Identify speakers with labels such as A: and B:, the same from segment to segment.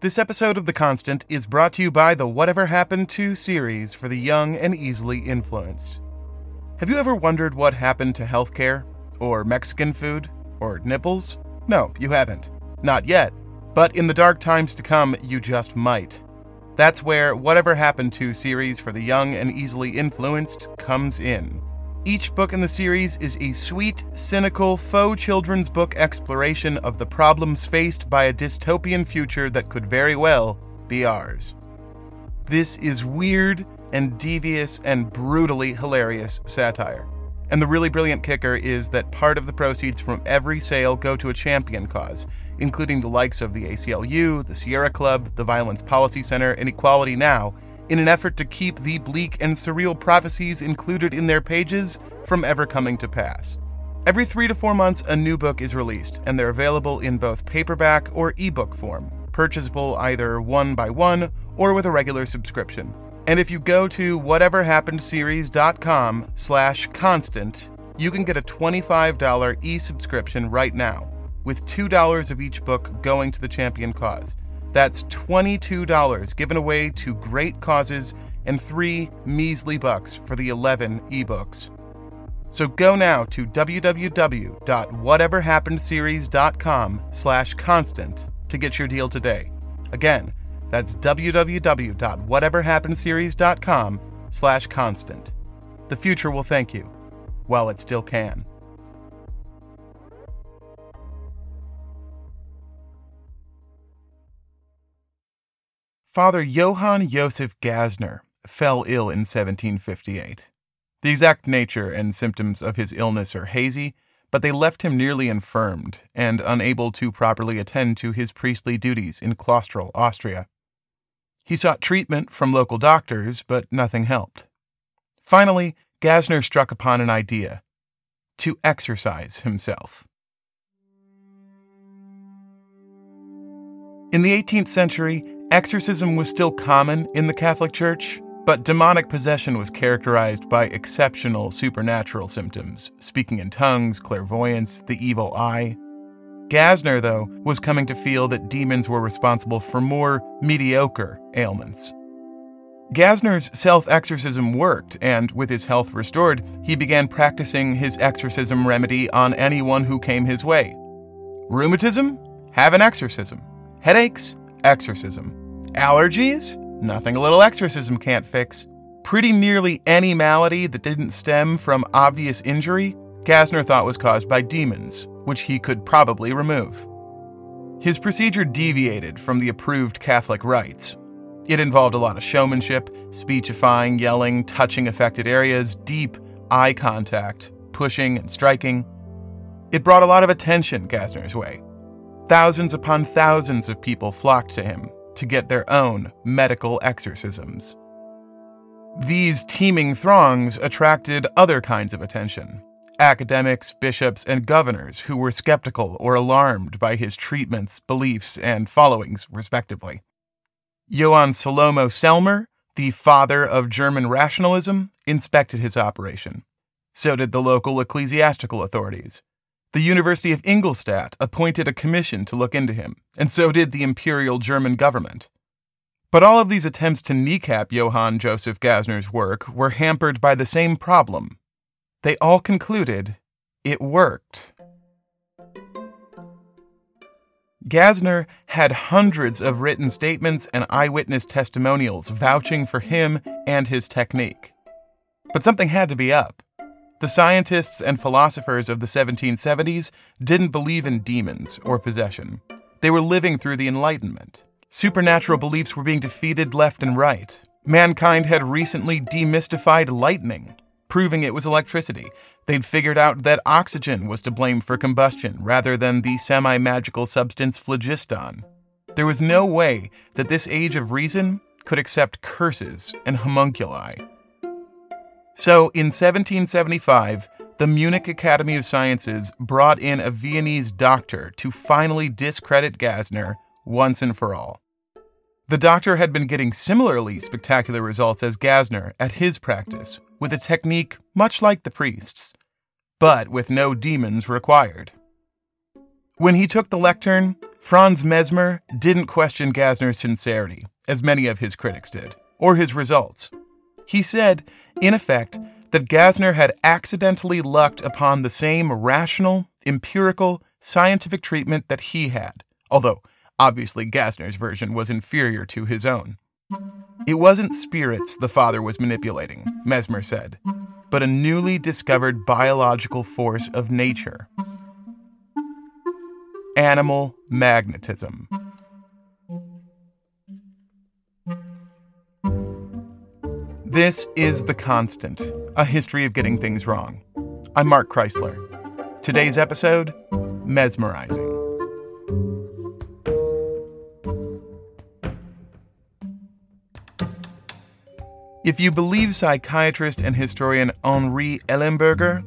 A: This episode of The Constant is brought to you by the Whatever Happened to series for the young and easily influenced. Have you ever wondered what happened to healthcare? Or Mexican food? Or nipples? No, you haven't. Not yet. But in the dark times to come, you just might. That's where Whatever Happened to series for the young and easily influenced comes in. Each book in the series is a sweet, cynical, faux children's book exploration of the problems faced by a dystopian future that could very well be ours. This is weird and devious and brutally hilarious satire. And the really brilliant kicker is that part of the proceeds from every sale go to a champion cause, including the likes of the ACLU, the Sierra Club, the Violence Policy Center, and Equality Now, in an effort to keep the bleak and surreal prophecies included in their pages from ever coming to pass. Every three to four months, a new book is released, and they're available in both paperback or ebook form, purchasable either one by one or with a regular subscription. And if you go to whateverhappenedseries.com slash constant, you can get a $25 e-subscription right now, with $2 of each book going to the champion cause. That's $22 given away to great causes and three measly bucks for the 11 ebooks. So go now to www.whateverhappenedseries.com slash constant to get your deal today. Again, that's www.whateverhappenedseries.com slash constant. The future will thank you, while it still can. Father Johann Joseph Gassner fell ill in 1758. The exact nature and symptoms of his illness are hazy, but they left him nearly infirmed and unable to properly attend to his priestly duties in Klösterle Austria. He sought treatment from local doctors, but nothing helped. Finally, Gassner struck upon an idea to exercise himself. In the 18th century, Exorcism was still common in the Catholic Church, but demonic possession was characterized by exceptional supernatural symptoms speaking in tongues, clairvoyance, the evil eye. Gassner, though, was coming to feel that demons were responsible for more mediocre ailments. Gassner's self exorcism worked, and with his health restored, he began practicing his exorcism remedy on anyone who came his way. Rheumatism? Have an exorcism. Headaches? Exorcism. Allergies? Nothing a little exorcism can't fix. Pretty nearly any malady that didn't stem from obvious injury, Gassner thought was caused by demons, which he could probably remove. His procedure deviated from the approved Catholic rites. It involved a lot of showmanship, speechifying, yelling, touching affected areas, deep eye contact, pushing and striking. It brought a lot of attention Gassner's way. Thousands upon thousands of people flocked to him, to get their own medical exorcisms. These teeming throngs attracted other kinds of attention academics, bishops, and governors who were skeptical or alarmed by his treatments, beliefs, and followings, respectively. Johann Salomo Semler, the father of German rationalism, inspected his operation. So did the local ecclesiastical authorities. The University of Ingolstadt appointed a commission to look into him, and so did the Imperial German government. But all of these attempts to kneecap Johann Joseph Gassner's work were hampered by the same problem they all concluded it worked. Gassner had hundreds of written statements and eyewitness testimonials vouching for him and his technique. But something had to be up. The scientists and philosophers of the 1770s didn't believe in demons or possession. They were living through the Enlightenment. Supernatural beliefs were being defeated left and right. Mankind had recently demystified lightning, proving it was electricity. They'd figured out that oxygen was to blame for combustion rather than the semi magical substance phlogiston. There was no way that this age of reason could accept curses and homunculi. So, in 1775, the Munich Academy of Sciences brought in a Viennese doctor to finally discredit Gassner once and for all. The doctor had been getting similarly spectacular results as Gassner at his practice, with a technique much like the priest's, but with no demons required. When he took the lectern, Franz Mesmer didn't question Gassner's sincerity, as many of his critics did, or his results. He said, in effect, that Gassner had accidentally lucked upon the same rational, empirical, scientific treatment that he had, although obviously Gassner's version was inferior to his own. It wasn't spirits the father was manipulating, Mesmer said, but a newly discovered biological force of nature animal magnetism. This is The Constant, a history of getting things wrong. I'm Mark Chrisler. Today's episode Mesmerizing. If you believe psychiatrist and historian Henri Ellenberger,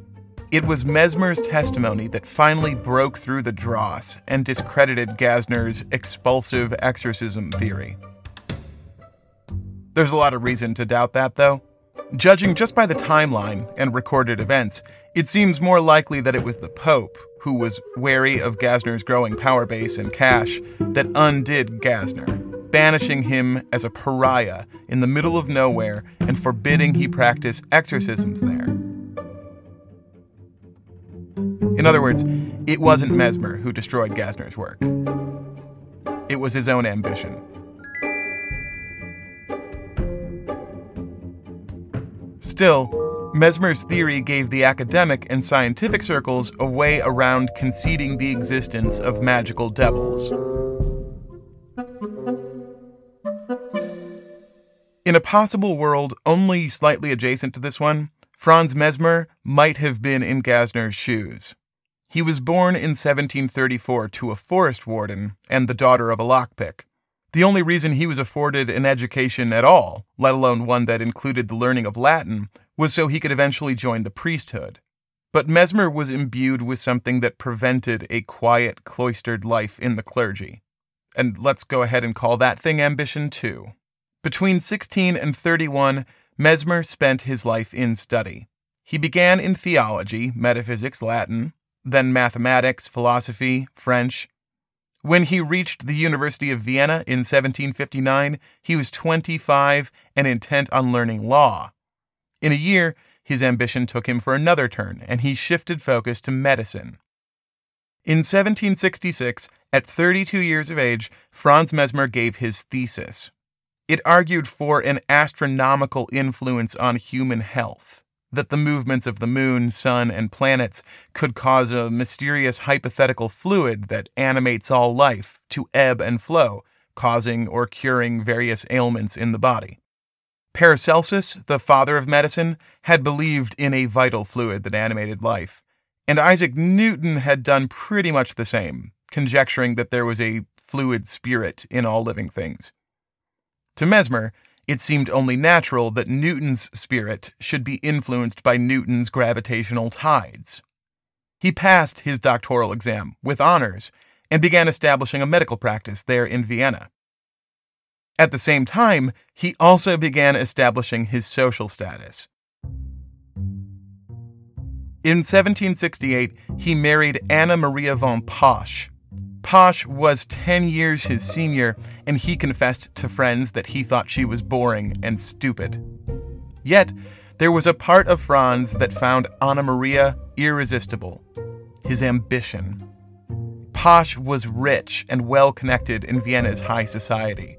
A: it was Mesmer's testimony that finally broke through the dross and discredited Gassner's expulsive exorcism theory. There's a lot of reason to doubt that, though. Judging just by the timeline and recorded events, it seems more likely that it was the Pope, who was wary of Gassner's growing power base and cash, that undid Gassner, banishing him as a pariah in the middle of nowhere and forbidding he practice exorcisms there. In other words, it wasn't Mesmer who destroyed Gassner's work. It was his own ambition. Still, Mesmer's theory gave the academic and scientific circles a way around conceding the existence of magical devils. In a possible world only slightly adjacent to this one, Franz Mesmer might have been in Gassner's shoes. He was born in 1734 to a forest warden and the daughter of a lockpick. The only reason he was afforded an education at all, let alone one that included the learning of Latin, was so he could eventually join the priesthood. But Mesmer was imbued with something that prevented a quiet, cloistered life in the clergy. And let's go ahead and call that thing ambition too. Between 16 and 31, Mesmer spent his life in study. He began in theology, metaphysics, Latin, then mathematics, philosophy, French, when he reached the University of Vienna in 1759, he was 25 and intent on learning law. In a year, his ambition took him for another turn, and he shifted focus to medicine. In 1766, at 32 years of age, Franz Mesmer gave his thesis. It argued for an astronomical influence on human health that the movements of the moon, sun, and planets could cause a mysterious hypothetical fluid that animates all life to ebb and flow, causing or curing various ailments in the body. Paracelsus, the father of medicine, had believed in a vital fluid that animated life, and Isaac Newton had done pretty much the same, conjecturing that there was a fluid spirit in all living things. To Mesmer, it seemed only natural that Newton's spirit should be influenced by Newton's gravitational tides. He passed his doctoral exam with honors and began establishing a medical practice there in Vienna. At the same time, he also began establishing his social status. In 1768, he married Anna Maria von Posch, Posch was 10 years his senior, and he confessed to friends that he thought she was boring and stupid. Yet, there was a part of Franz that found Anna Maria irresistible his ambition. Posch was rich and well connected in Vienna's high society.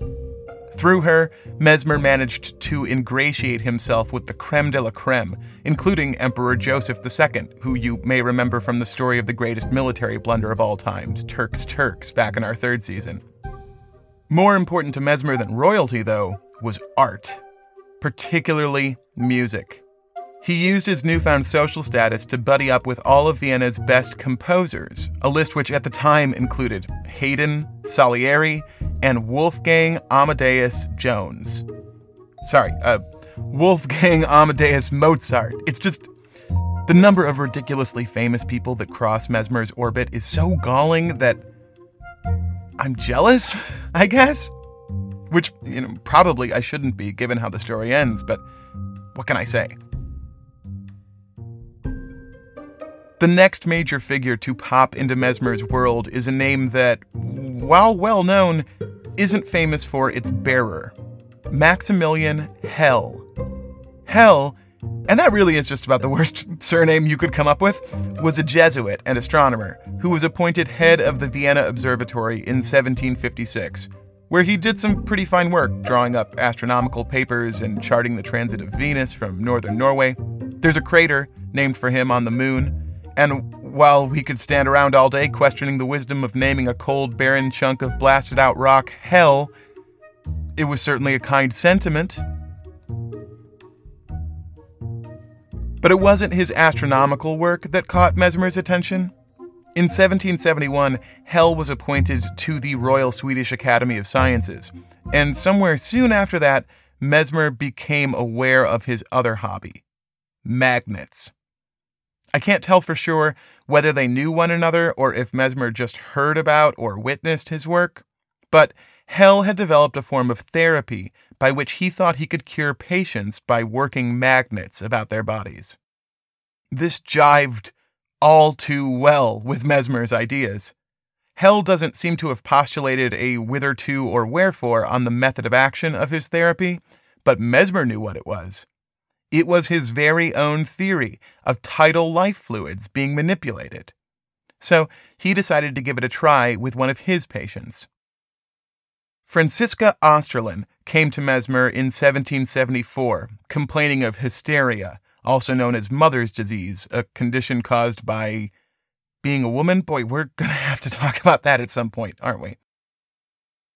A: Through her, Mesmer managed to ingratiate himself with the creme de la creme, including Emperor Joseph II, who you may remember from the story of the greatest military blunder of all times, Turks Turks, back in our third season. More important to Mesmer than royalty, though, was art, particularly music. He used his newfound social status to buddy up with all of Vienna's best composers, a list which at the time included Haydn, Salieri, and Wolfgang Amadeus Jones. Sorry, uh, Wolfgang Amadeus Mozart. It's just the number of ridiculously famous people that cross Mesmer's orbit is so galling that I'm jealous, I guess. Which, you know, probably I shouldn't be given how the story ends, but what can I say? The next major figure to pop into Mesmer's world is a name that, while well known, isn't famous for its bearer Maximilian Hell. Hell, and that really is just about the worst surname you could come up with, was a Jesuit and astronomer who was appointed head of the Vienna Observatory in 1756, where he did some pretty fine work drawing up astronomical papers and charting the transit of Venus from northern Norway. There's a crater named for him on the moon, and while we could stand around all day questioning the wisdom of naming a cold, barren chunk of blasted out rock hell, it was certainly a kind sentiment. But it wasn't his astronomical work that caught Mesmer's attention. In 1771, Hell was appointed to the Royal Swedish Academy of Sciences, and somewhere soon after that, Mesmer became aware of his other hobby magnets. I can't tell for sure whether they knew one another or if Mesmer just heard about or witnessed his work, but Hell had developed a form of therapy by which he thought he could cure patients by working magnets about their bodies. This jived all too well with Mesmer's ideas. Hell doesn't seem to have postulated a whitherto or wherefore on the method of action of his therapy, but Mesmer knew what it was. It was his very own theory of tidal life fluids being manipulated. So he decided to give it a try with one of his patients. Franziska Osterlin came to Mesmer in 1774, complaining of hysteria, also known as mother's disease, a condition caused by being a woman. Boy, we're going to have to talk about that at some point, aren't we?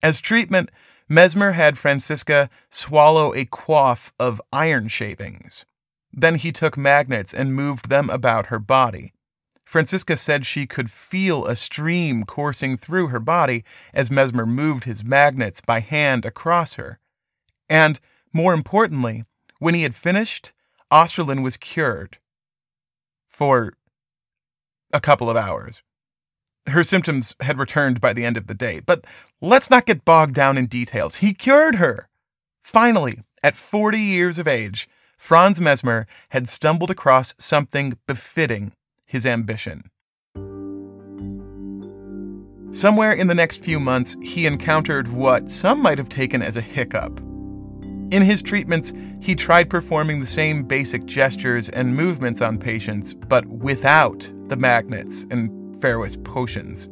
A: As treatment, Mesmer had Franziska swallow a quaff of iron shavings. Then he took magnets and moved them about her body. Franziska said she could feel a stream coursing through her body as Mesmer moved his magnets by hand across her. And, more importantly, when he had finished, Osterlin was cured. For a couple of hours. Her symptoms had returned by the end of the day, but let's not get bogged down in details. He cured her. Finally, at 40 years of age, Franz Mesmer had stumbled across something befitting his ambition. Somewhere in the next few months, he encountered what some might have taken as a hiccup. In his treatments, he tried performing the same basic gestures and movements on patients, but without the magnets and Ferrous potions.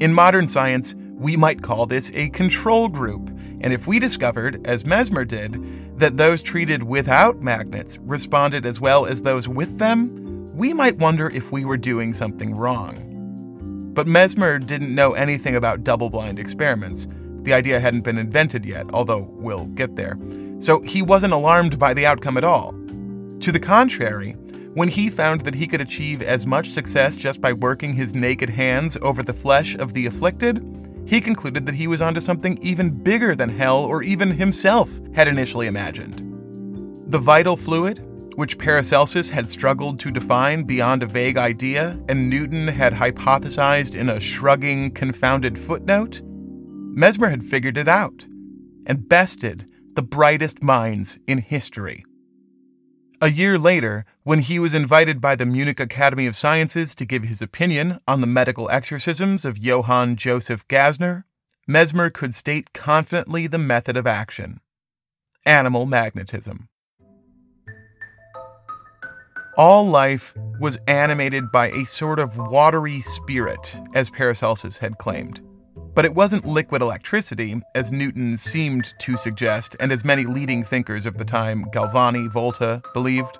A: In modern science, we might call this a control group, and if we discovered, as Mesmer did, that those treated without magnets responded as well as those with them, we might wonder if we were doing something wrong. But Mesmer didn't know anything about double blind experiments. The idea hadn't been invented yet, although we'll get there. So he wasn't alarmed by the outcome at all. To the contrary, when he found that he could achieve as much success just by working his naked hands over the flesh of the afflicted, he concluded that he was onto something even bigger than hell or even himself had initially imagined. The vital fluid, which Paracelsus had struggled to define beyond a vague idea and Newton had hypothesized in a shrugging, confounded footnote, Mesmer had figured it out and bested the brightest minds in history. A year later, when he was invited by the Munich Academy of Sciences to give his opinion on the medical exorcisms of Johann Joseph Gassner, Mesmer could state confidently the method of action animal magnetism. All life was animated by a sort of watery spirit, as Paracelsus had claimed. But it wasn't liquid electricity, as Newton seemed to suggest, and as many leading thinkers of the time, Galvani, Volta, believed.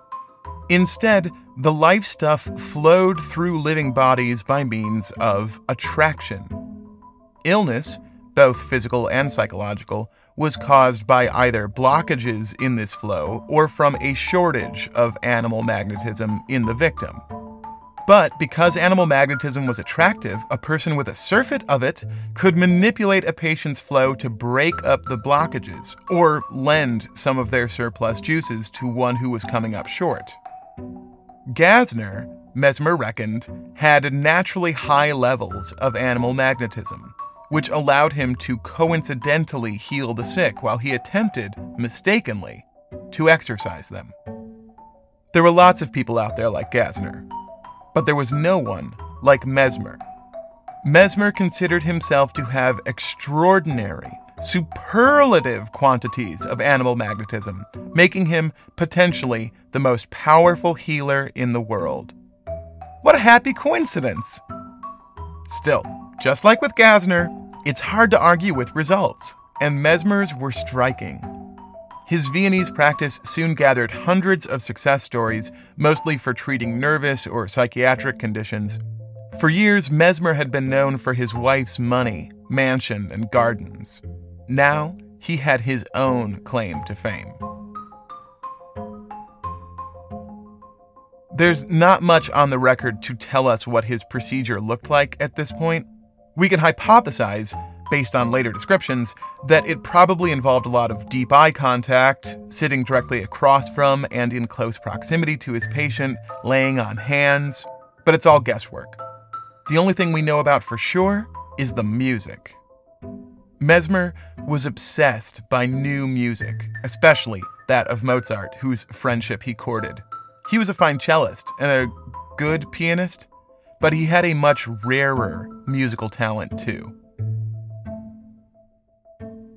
A: Instead, the life stuff flowed through living bodies by means of attraction. Illness, both physical and psychological, was caused by either blockages in this flow or from a shortage of animal magnetism in the victim. But because animal magnetism was attractive, a person with a surfeit of it could manipulate a patient's flow to break up the blockages or lend some of their surplus juices to one who was coming up short. Gassner, Mesmer reckoned, had naturally high levels of animal magnetism, which allowed him to coincidentally heal the sick while he attempted, mistakenly, to exorcise them. There were lots of people out there like Gassner, but there was no one like Mesmer. Mesmer considered himself to have extraordinary, superlative quantities of animal magnetism, making him potentially the most powerful healer in the world. What a happy coincidence! Still, just like with Gassner, it's hard to argue with results, and Mesmer's were striking. His Viennese practice soon gathered hundreds of success stories, mostly for treating nervous or psychiatric conditions. For years, Mesmer had been known for his wife's money, mansion, and gardens. Now, he had his own claim to fame. There's not much on the record to tell us what his procedure looked like at this point. We can hypothesize based on later descriptions, that it probably involved a lot of deep eye contact, sitting directly across from and in close proximity to his patient, laying on hands, but it's all guesswork. The only thing we know about for sure is the music. Mesmer was obsessed by new music, especially that of Mozart, whose friendship he courted. He was a fine cellist and a good pianist, but he had a much rarer musical talent too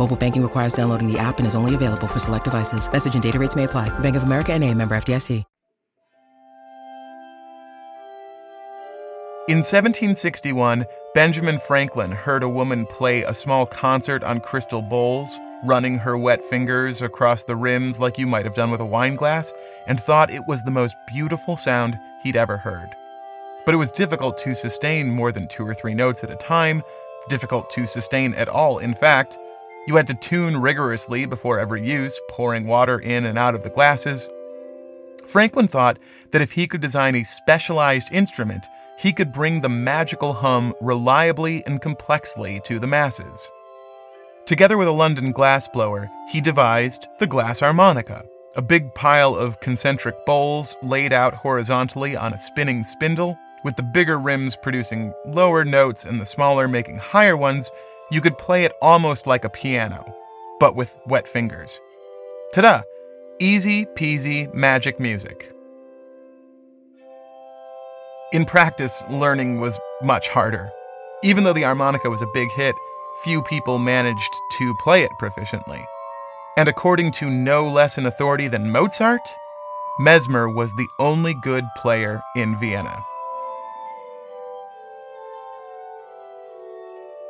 B: Mobile banking requires downloading the app and is only available for select devices. Message and data rates may apply. Bank of America and a member FDIC.
A: In 1761, Benjamin Franklin heard a woman play a small concert on crystal bowls, running her wet fingers across the rims like you might have done with a wine glass, and thought it was the most beautiful sound he'd ever heard. But it was difficult to sustain more than two or three notes at a time, difficult to sustain at all, in fact. You had to tune rigorously before every use, pouring water in and out of the glasses. Franklin thought that if he could design a specialized instrument, he could bring the magical hum reliably and complexly to the masses. Together with a London glassblower, he devised the glass harmonica, a big pile of concentric bowls laid out horizontally on a spinning spindle with the bigger rims producing lower notes and the smaller making higher ones, you could play it almost like a piano, but with wet fingers. Ta da! Easy peasy magic music. In practice, learning was much harder. Even though the harmonica was a big hit, few people managed to play it proficiently. And according to no less an authority than Mozart, Mesmer was the only good player in Vienna.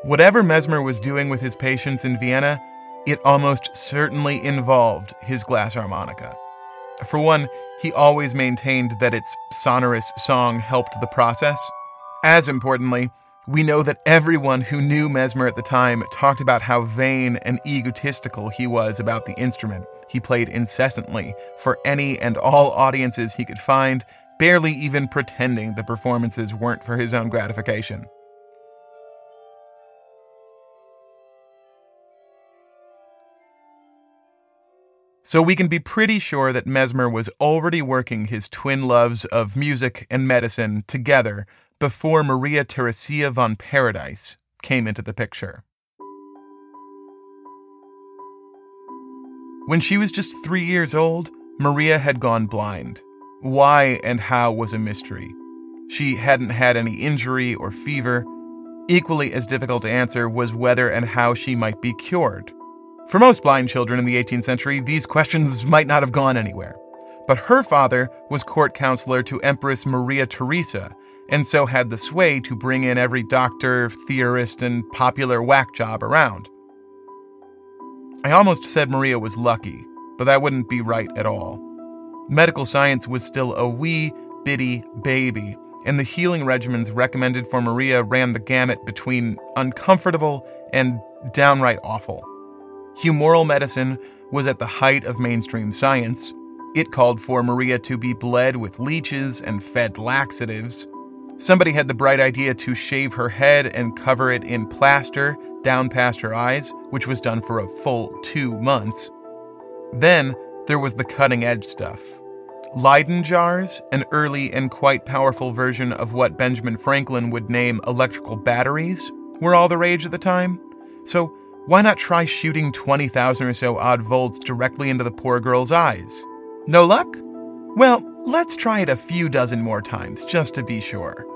A: Whatever Mesmer was doing with his patients in Vienna, it almost certainly involved his glass harmonica. For one, he always maintained that its sonorous song helped the process. As importantly, we know that everyone who knew Mesmer at the time talked about how vain and egotistical he was about the instrument. He played incessantly for any and all audiences he could find, barely even pretending the performances weren't for his own gratification. So we can be pretty sure that Mesmer was already working his twin loves of music and medicine together before Maria Theresia von Paradise came into the picture. When she was just three years old, Maria had gone blind. Why and how was a mystery. She hadn't had any injury or fever. Equally as difficult to answer was whether and how she might be cured. For most blind children in the 18th century, these questions might not have gone anywhere. But her father was court counselor to Empress Maria Theresa, and so had the sway to bring in every doctor, theorist, and popular whack job around. I almost said Maria was lucky, but that wouldn't be right at all. Medical science was still a wee, bitty baby, and the healing regimens recommended for Maria ran the gamut between uncomfortable and downright awful. Humoral medicine was at the height of mainstream science. It called for Maria to be bled with leeches and fed laxatives. Somebody had the bright idea to shave her head and cover it in plaster down past her eyes, which was done for a full two months. Then there was the cutting edge stuff. Leyden jars, an early and quite powerful version of what Benjamin Franklin would name electrical batteries, were all the rage at the time. So why not try shooting 20,000 or so odd volts directly into the poor girl's eyes? No luck? Well, let's try it a few dozen more times, just to be sure.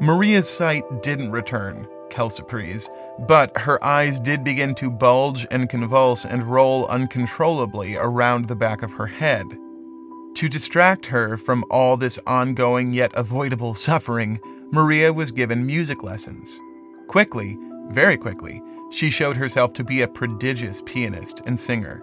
A: Maria's sight didn't return, quelle surprise, but her eyes did begin to bulge and convulse and roll uncontrollably around the back of her head. To distract her from all this ongoing yet avoidable suffering, Maria was given music lessons. Quickly, very quickly, she showed herself to be a prodigious pianist and singer.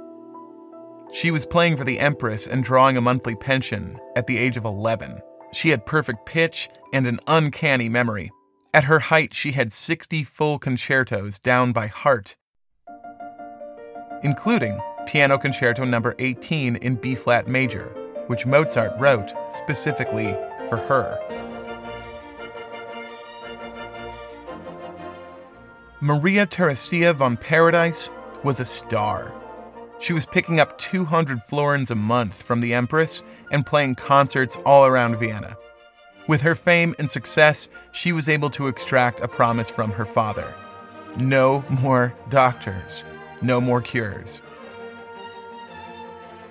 A: She was playing for the Empress and drawing a monthly pension at the age of 11. She had perfect pitch and an uncanny memory. At her height, she had 60 full concertos down by heart, including Piano Concerto Number 18 in B flat major, which Mozart wrote specifically for her. Maria Theresia von Paradise was a star. She was picking up 200 florins a month from the Empress and playing concerts all around Vienna. With her fame and success, she was able to extract a promise from her father no more doctors, no more cures.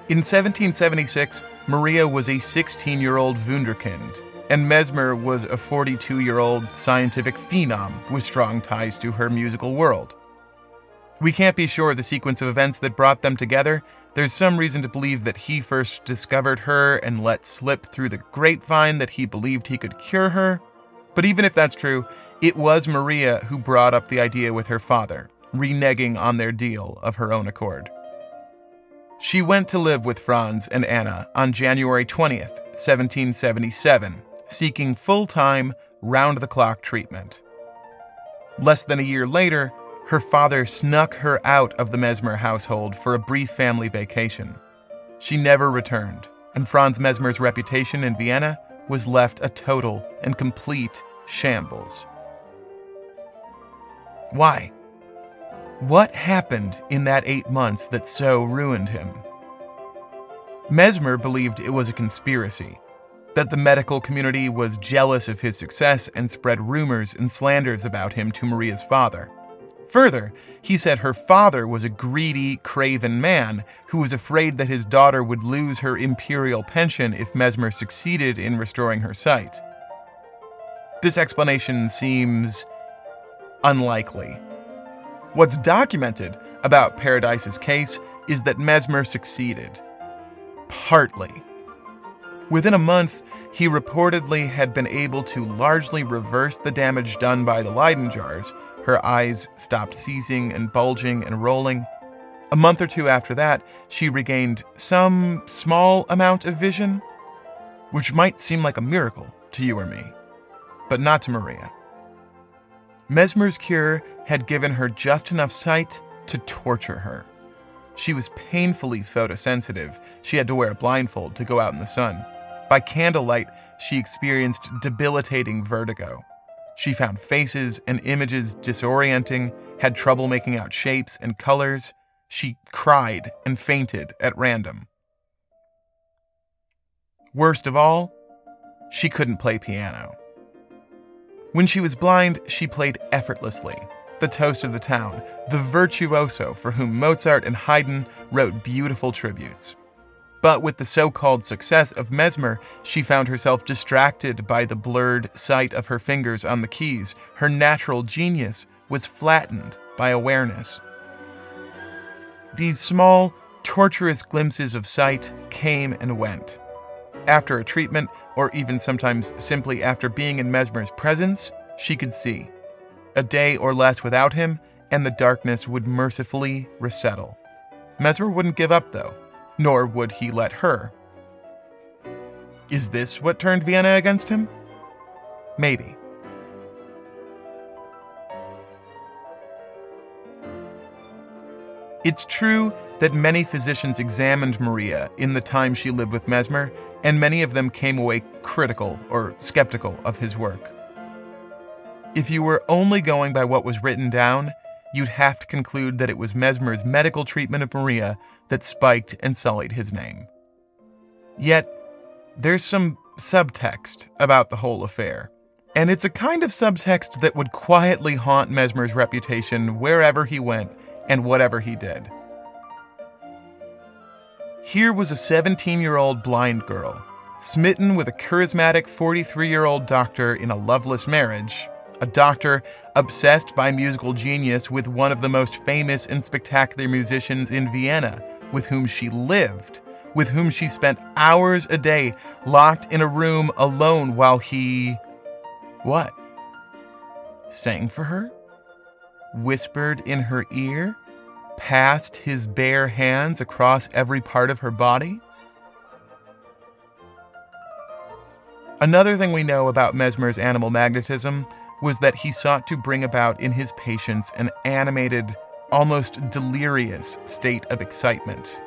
A: In 1776, Maria was a 16 year old Wunderkind and Mesmer was a 42 year old scientific phenom with strong ties to her musical world. We can't be sure of the sequence of events that brought them together. There's some reason to believe that he first discovered her and let slip through the grapevine that he believed he could cure her. But even if that's true, it was Maria who brought up the idea with her father, reneging on their deal of her own accord. She went to live with Franz and Anna on January 20th, 1777, seeking full time, round the clock treatment. Less than a year later, her father snuck her out of the Mesmer household for a brief family vacation. She never returned, and Franz Mesmer's reputation in Vienna was left a total and complete shambles. Why? What happened in that eight months that so ruined him? Mesmer believed it was a conspiracy that the medical community was jealous of his success and spread rumors and slanders about him to Maria's father. Further, he said her father was a greedy, craven man who was afraid that his daughter would lose her imperial pension if Mesmer succeeded in restoring her sight. This explanation seems unlikely. What's documented about Paradise's case is that Mesmer succeeded. Partly. Within a month, he reportedly had been able to largely reverse the damage done by the Leyden jars. Her eyes stopped seizing and bulging and rolling. A month or two after that, she regained some small amount of vision, which might seem like a miracle to you or me, but not to Maria. Mesmer's cure had given her just enough sight to torture her. She was painfully photosensitive. She had to wear a blindfold to go out in the sun. By candlelight, she experienced debilitating vertigo. She found faces and images disorienting, had trouble making out shapes and colors. She cried and fainted at random. Worst of all, she couldn't play piano. When she was blind, she played effortlessly, the toast of the town, the virtuoso for whom Mozart and Haydn wrote beautiful tributes. But with the so called success of Mesmer, she found herself distracted by the blurred sight of her fingers on the keys. Her natural genius was flattened by awareness. These small, torturous glimpses of sight came and went. After a treatment, or even sometimes simply after being in Mesmer's presence, she could see. A day or less without him, and the darkness would mercifully resettle. Mesmer wouldn't give up, though, nor would he let her. Is this what turned Vienna against him? Maybe. It's true that many physicians examined Maria in the time she lived with Mesmer, and many of them came away critical or skeptical of his work. If you were only going by what was written down, you'd have to conclude that it was Mesmer's medical treatment of Maria that spiked and sullied his name. Yet, there's some subtext about the whole affair, and it's a kind of subtext that would quietly haunt Mesmer's reputation wherever he went and whatever he did. Here was a 17 year old blind girl, smitten with a charismatic 43 year old doctor in a loveless marriage, a doctor obsessed by musical genius with one of the most famous and spectacular musicians in Vienna, with whom she lived, with whom she spent hours a day locked in a room alone while he. what? Sang for her? Whispered in her ear? Passed his bare hands across every part of her body? Another thing we know about Mesmer's animal magnetism was that he sought to bring about in his patients an animated, almost delirious state of excitement.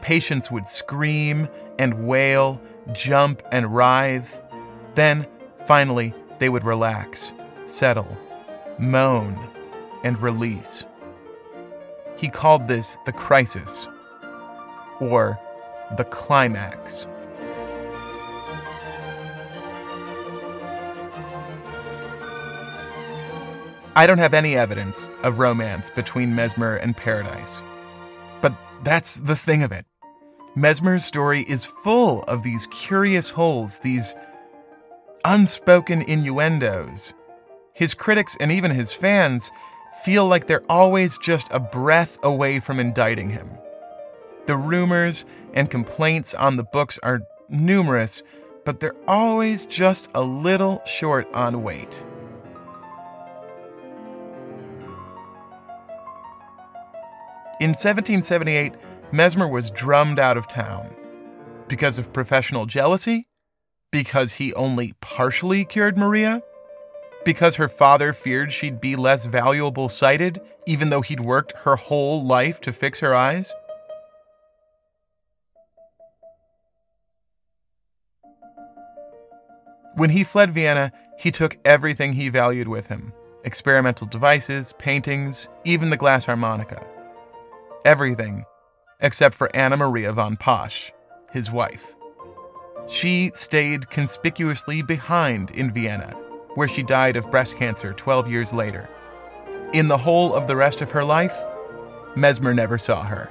A: Patients would scream and wail, jump and writhe. Then, finally, they would relax, settle, moan, and release. He called this the crisis, or the climax. I don't have any evidence of romance between Mesmer and Paradise. But that's the thing of it. Mesmer's story is full of these curious holes, these unspoken innuendos. His critics and even his fans feel like they're always just a breath away from indicting him. The rumors and complaints on the books are numerous, but they're always just a little short on weight. In 1778, Mesmer was drummed out of town. Because of professional jealousy? Because he only partially cured Maria? Because her father feared she'd be less valuable sighted, even though he'd worked her whole life to fix her eyes? When he fled Vienna, he took everything he valued with him experimental devices, paintings, even the glass harmonica everything except for Anna Maria von Posch, his wife. She stayed conspicuously behind in Vienna, where she died of breast cancer 12 years later. In the whole of the rest of her life, Mesmer never saw her.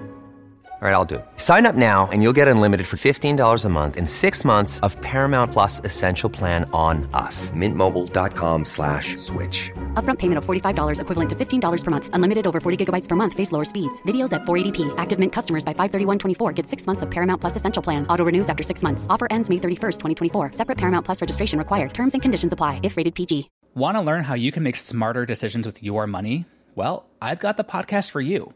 C: All right, I'll do it. Sign up now and you'll get unlimited for $15 a month in six months of Paramount Plus Essential Plan on us. Mintmobile.com slash switch.
D: Upfront payment of $45 equivalent to $15 per month. Unlimited over 40 gigabytes per month. Face lower speeds. Videos at 480p. Active Mint customers by 531.24 get six months of Paramount Plus Essential Plan. Auto renews after six months. Offer ends May 31st, 2024. Separate Paramount Plus registration required. Terms and conditions apply if rated PG.
E: Want to learn how you can make smarter decisions with your money? Well, I've got the podcast for you.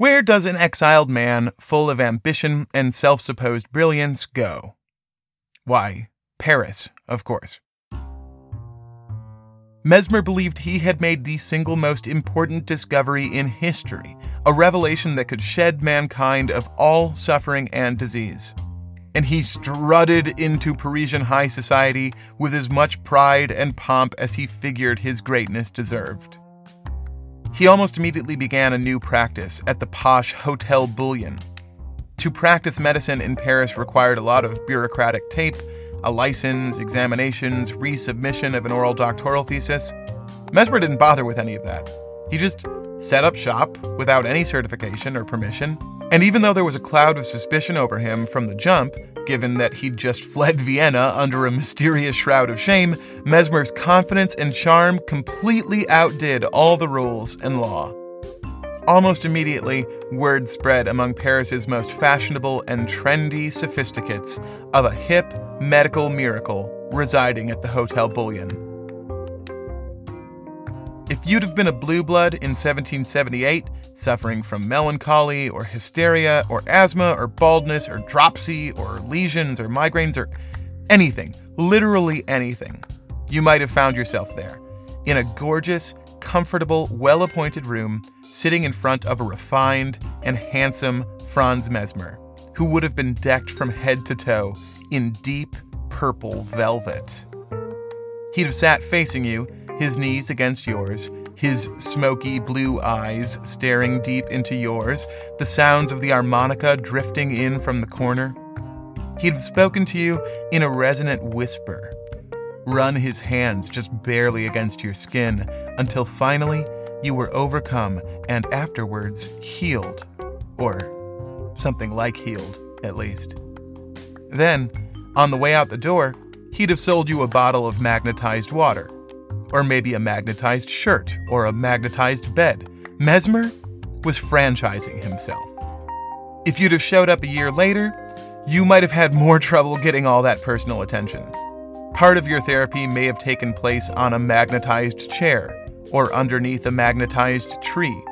A: Where does an exiled man full of ambition and self supposed brilliance go? Why, Paris, of course. Mesmer believed he had made the single most important discovery in history, a revelation that could shed mankind of all suffering and disease. And he strutted into Parisian high society with as much pride and pomp as he figured his greatness deserved. He almost immediately began a new practice at the posh Hotel Bullion. To practice medicine in Paris required a lot of bureaucratic tape a license, examinations, resubmission of an oral doctoral thesis. Mesmer didn't bother with any of that. He just set up shop without any certification or permission. And even though there was a cloud of suspicion over him from the jump, given that he'd just fled Vienna under a mysterious shroud of shame, Mesmer's confidence and charm completely outdid all the rules and law. Almost immediately, word spread among Paris's most fashionable and trendy sophisticates of a hip medical miracle residing at the Hotel Bullion. If you'd have been a blue blood in 1778, suffering from melancholy or hysteria or asthma or baldness or dropsy or lesions or migraines or anything, literally anything, you might have found yourself there in a gorgeous, comfortable, well appointed room sitting in front of a refined and handsome Franz Mesmer, who would have been decked from head to toe in deep purple velvet. He'd have sat facing you, his knees against yours, his smoky blue eyes staring deep into yours, the sounds of the harmonica drifting in from the corner. He'd have spoken to you in a resonant whisper, run his hands just barely against your skin until finally you were overcome and afterwards healed. Or something like healed, at least. Then, on the way out the door, he'd have sold you a bottle of magnetized water. Or maybe a magnetized shirt or a magnetized bed. Mesmer was franchising himself. If you'd have showed up a year later, you might have had more trouble getting all that personal attention. Part of your therapy may have taken place on a magnetized chair, or underneath a magnetized tree.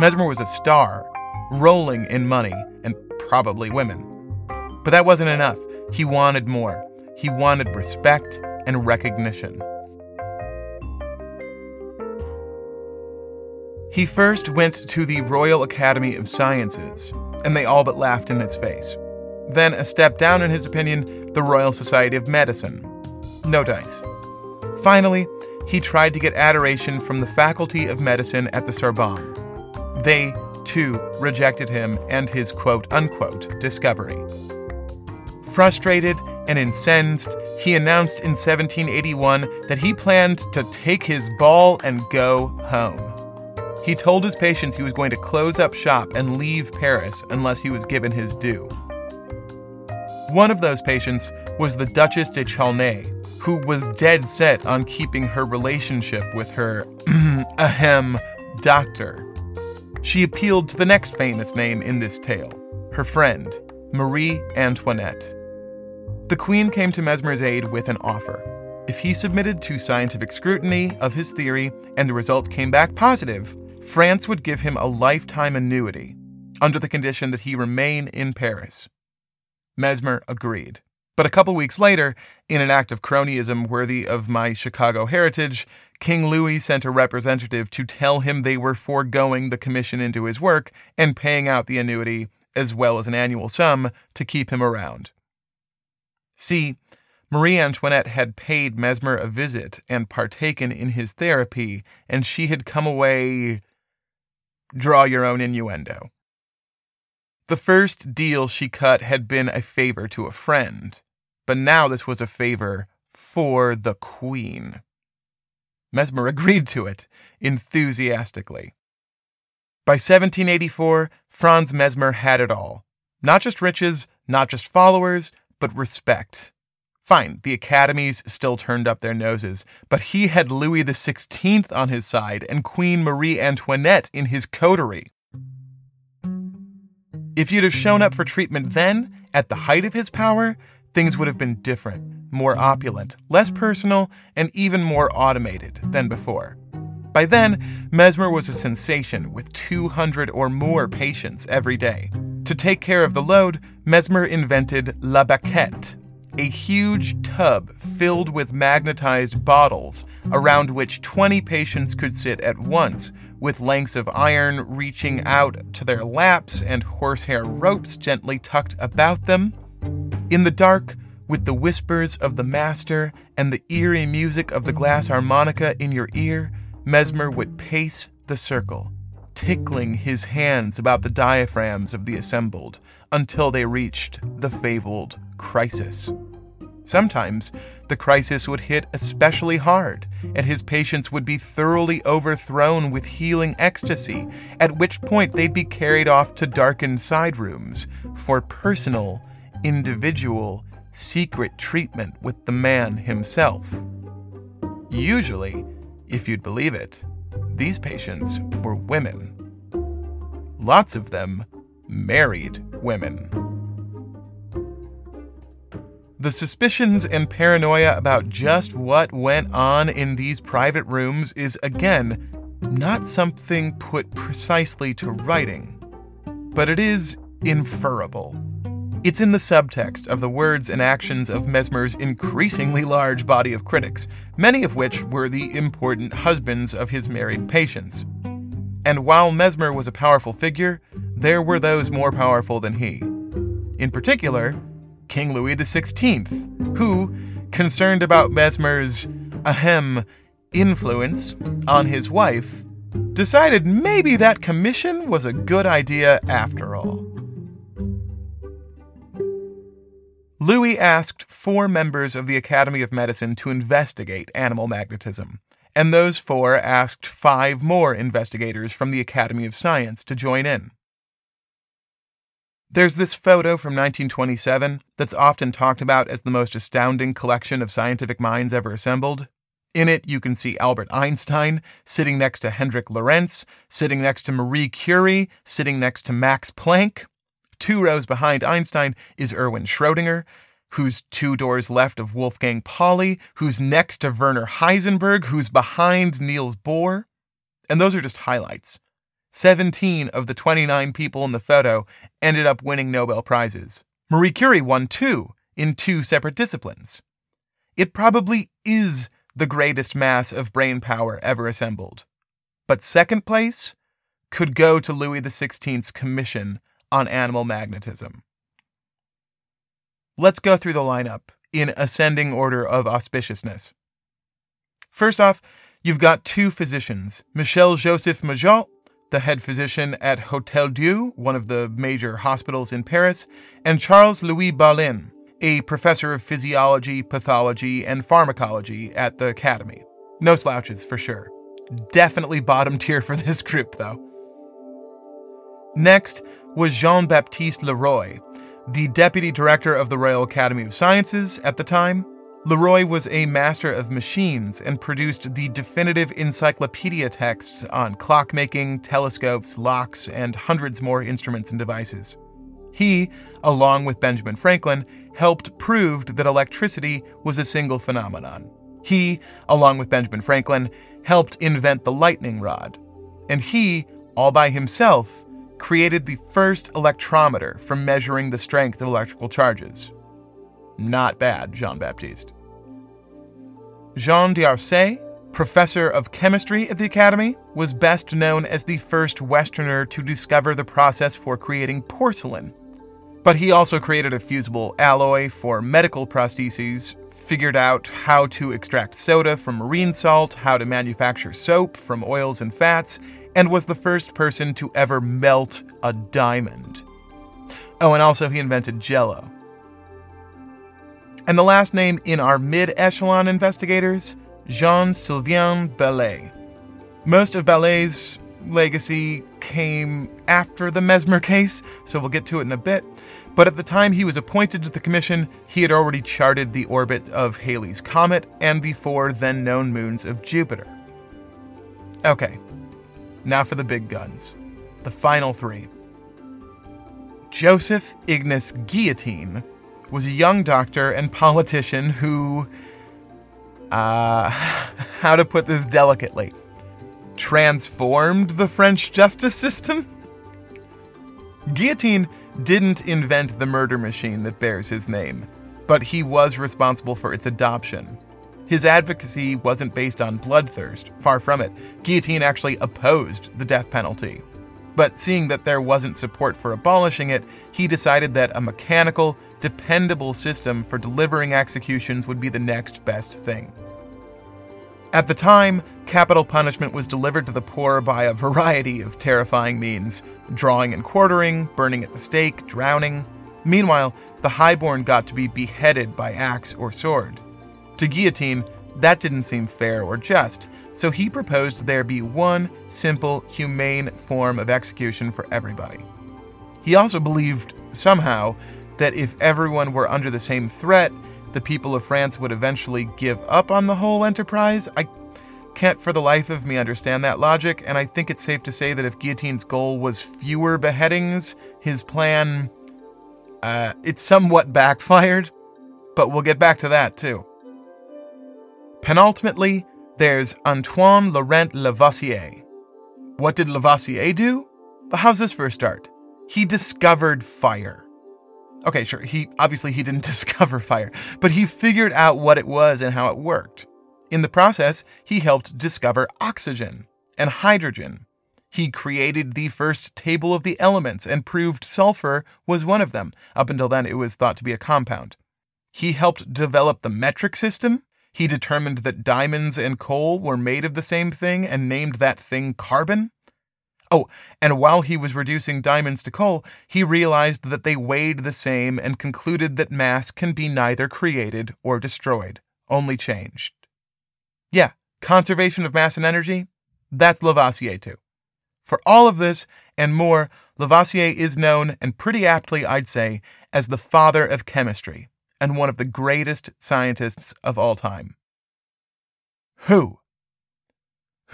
A: Mesmer was a star, rolling in money and probably women. But that wasn't enough. He wanted more. He wanted respect and recognition. He first went to the Royal Academy of Sciences, and they all but laughed in his face. Then, a step down in his opinion, the Royal Society of Medicine. No dice. Finally, he tried to get adoration from the Faculty of Medicine at the Sorbonne. They, too, rejected him and his quote unquote discovery. Frustrated and incensed, he announced in 1781 that he planned to take his ball and go home. He told his patients he was going to close up shop and leave Paris unless he was given his due. One of those patients was the Duchess de Chaulnes, who was dead set on keeping her relationship with her ahem doctor. She appealed to the next famous name in this tale, her friend, Marie Antoinette. The Queen came to Mesmer's aid with an offer. If he submitted to scientific scrutiny of his theory and the results came back positive, France would give him a lifetime annuity under the condition that he remain in Paris. Mesmer agreed. But a couple weeks later, in an act of cronyism worthy of my Chicago heritage, King Louis sent a representative to tell him they were foregoing the commission into his work and paying out the annuity as well as an annual sum to keep him around. See, Marie Antoinette had paid Mesmer a visit and partaken in his therapy, and she had come away. Draw your own innuendo. The first deal she cut had been a favor to a friend, but now this was a favor for the Queen. Mesmer agreed to it enthusiastically. By 1784, Franz Mesmer had it all not just riches, not just followers, but respect. Fine, the academies still turned up their noses, but he had Louis XVI on his side and Queen Marie Antoinette in his coterie. If you'd have shown up for treatment then, at the height of his power, things would have been different, more opulent, less personal, and even more automated than before. By then, Mesmer was a sensation with 200 or more patients every day. To take care of the load, Mesmer invented La Baquette, a huge tub filled with magnetized bottles around which 20 patients could sit at once, with lengths of iron reaching out to their laps and horsehair ropes gently tucked about them. In the dark, with the whispers of the master and the eerie music of the glass harmonica in your ear, Mesmer would pace the circle, tickling his hands about the diaphragms of the assembled until they reached the fabled crisis. Sometimes the crisis would hit especially hard, and his patients would be thoroughly overthrown with healing ecstasy, at which point they'd be carried off to darkened side rooms for personal, individual, secret treatment with the man himself. Usually, if you'd believe it, these patients were women. Lots of them married women. The suspicions and paranoia about just what went on in these private rooms is, again, not something put precisely to writing, but it is inferable. It's in the subtext of the words and actions of Mesmer's increasingly large body of critics, many of which were the important husbands of his married patients. And while Mesmer was a powerful figure, there were those more powerful than he. In particular, King Louis XVI, who, concerned about Mesmer's ahem influence on his wife, decided maybe that commission was a good idea after all. Louis asked four members of the Academy of Medicine to investigate animal magnetism, and those four asked five more investigators from the Academy of Science to join in. There's this photo from 1927 that's often talked about as the most astounding collection of scientific minds ever assembled. In it, you can see Albert Einstein sitting next to Hendrik Lorentz, sitting next to Marie Curie, sitting next to Max Planck. Two rows behind Einstein is Erwin Schrödinger, who's two doors left of Wolfgang Pauli, who's next to Werner Heisenberg, who's behind Niels Bohr. And those are just highlights. 17 of the 29 people in the photo ended up winning Nobel Prizes. Marie Curie won two in two separate disciplines. It probably is the greatest mass of brain power ever assembled. But second place could go to Louis XVI's commission on animal magnetism. Let's go through the lineup in ascending order of auspiciousness. First off, you've got two physicians Michel Joseph Majault, the head physician at Hotel Dieu, one of the major hospitals in Paris, and Charles Louis Balin, a professor of physiology, pathology, and pharmacology at the Academy. No slouches for sure. Definitely bottom tier for this group, though. Next, was Jean Baptiste Leroy, the deputy director of the Royal Academy of Sciences at the time. Leroy was a master of machines and produced the definitive encyclopedia texts on clockmaking, telescopes, locks, and hundreds more instruments and devices. He, along with Benjamin Franklin, helped prove that electricity was a single phenomenon. He, along with Benjamin Franklin, helped invent the lightning rod. And he, all by himself, created the first electrometer for measuring the strength of electrical charges. Not bad, Jean Baptiste. Jean Darcet, professor of chemistry at the Academy, was best known as the first Westerner to discover the process for creating porcelain. But he also created a fusible alloy for medical prostheses, figured out how to extract soda from marine salt, how to manufacture soap from oils and fats, and was the first person to ever melt a diamond. Oh, and also he invented jello. And the last name in our mid echelon investigators, Jean Sylvain Bailly. Most of Bailly's legacy came after the Mesmer case, so we'll get to it in a bit. But at the time he was appointed to the commission, he had already charted the orbit of Halley's Comet and the four then known moons of Jupiter. Okay, now for the big guns. The final three. Joseph Ignace Guillotine was a young doctor and politician who, uh, how to put this delicately, transformed the French justice system? Guillotine didn't invent the murder machine that bears his name, but he was responsible for its adoption. His advocacy wasn't based on bloodthirst, far from it. Guillotine actually opposed the death penalty. But seeing that there wasn't support for abolishing it, he decided that a mechanical, dependable system for delivering executions would be the next best thing. At the time, capital punishment was delivered to the poor by a variety of terrifying means drawing and quartering, burning at the stake, drowning. Meanwhile, the highborn got to be beheaded by axe or sword. To Guillotine, that didn't seem fair or just, so he proposed there be one simple, humane form of execution for everybody. He also believed, somehow, that if everyone were under the same threat, the people of France would eventually give up on the whole enterprise. I can't for the life of me understand that logic, and I think it's safe to say that if Guillotine's goal was fewer beheadings, his plan. Uh, it's somewhat backfired, but we'll get back to that too. Penultimately, there's Antoine Laurent Lavoisier. What did Lavoisier do? How's this first start? He discovered fire. Okay, sure, he obviously he didn't discover fire, but he figured out what it was and how it worked. In the process, he helped discover oxygen and hydrogen. He created the first table of the elements and proved sulfur was one of them. Up until then, it was thought to be a compound. He helped develop the metric system. He determined that diamonds and coal were made of the same thing and named that thing carbon. Oh, and while he was reducing diamonds to coal, he realized that they weighed the same and concluded that mass can be neither created or destroyed, only changed. Yeah, conservation of mass and energy, that's Lavoisier too. For all of this and more, Lavoisier is known, and pretty aptly, I'd say, as the father of chemistry and one of the greatest scientists of all time. Who?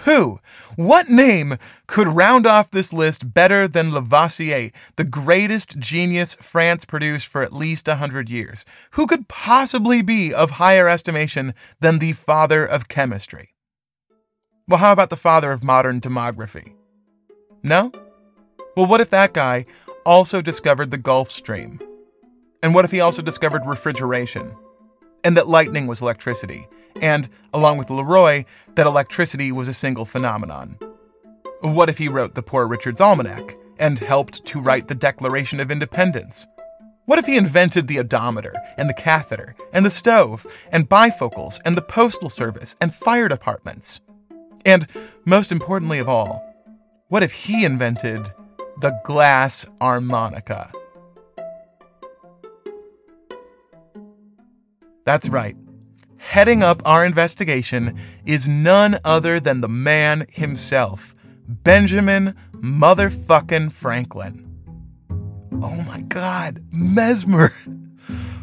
A: Who? What name could round off this list better than Lavoisier, the greatest genius France produced for at least a hundred years? Who could possibly be of higher estimation than the father of chemistry? Well, how about the father of modern demography? No? Well, what if that guy also discovered the Gulf Stream? And what if he also discovered refrigeration? And that lightning was electricity? and, along with Leroy, that electricity was a single phenomenon. What if he wrote the Poor Richard's Almanac and helped to write the Declaration of Independence? What if he invented the odometer and the catheter and the stove and bifocals and the postal service and fire departments? And most importantly of all, what if he invented the glass harmonica? That's right. Heading up our investigation is none other than the man himself, Benjamin motherfucking Franklin. Oh my God, Mesmer,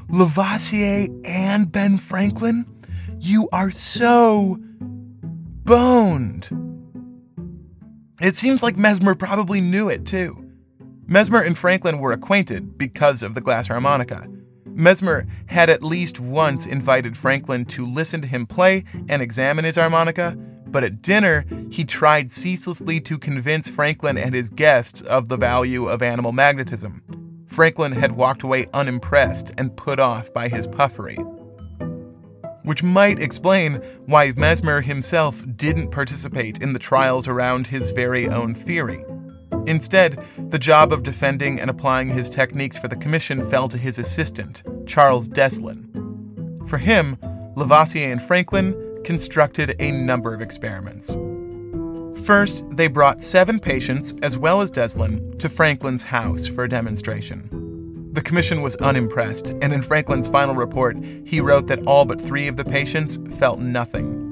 A: Lavoisier, and Ben Franklin? You are so boned. It seems like Mesmer probably knew it too. Mesmer and Franklin were acquainted because of the glass harmonica. Mesmer had at least once invited Franklin to listen to him play and examine his harmonica, but at dinner, he tried ceaselessly to convince Franklin and his guests of the value of animal magnetism. Franklin had walked away unimpressed and put off by his puffery. Which might explain why Mesmer himself didn't participate in the trials around his very own theory. Instead, the job of defending and applying his techniques for the commission fell to his assistant, Charles Deslon. For him, Lavoisier and Franklin constructed a number of experiments. First, they brought seven patients, as well as Deslon, to Franklin's house for a demonstration. The commission was unimpressed, and in Franklin's final report, he wrote that all but three of the patients felt nothing.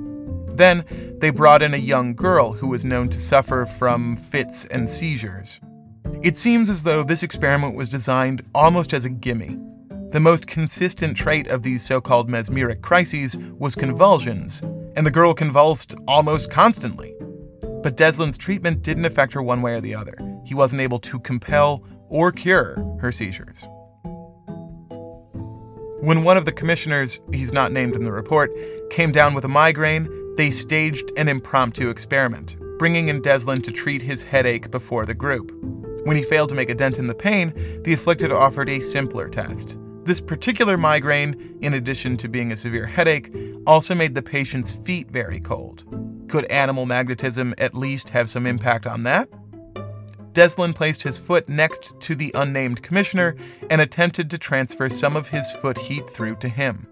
A: Then, they brought in a young girl who was known to suffer from fits and seizures. It seems as though this experiment was designed almost as a gimme. The most consistent trait of these so called mesmeric crises was convulsions, and the girl convulsed almost constantly. But Deslon's treatment didn't affect her one way or the other. He wasn't able to compel or cure her seizures. When one of the commissioners, he's not named in the report, came down with a migraine, they staged an impromptu experiment, bringing in Deslon to treat his headache before the group. When he failed to make a dent in the pain, the afflicted offered a simpler test. This particular migraine, in addition to being a severe headache, also made the patient's feet very cold. Could animal magnetism at least have some impact on that? Deslon placed his foot next to the unnamed commissioner and attempted to transfer some of his foot heat through to him.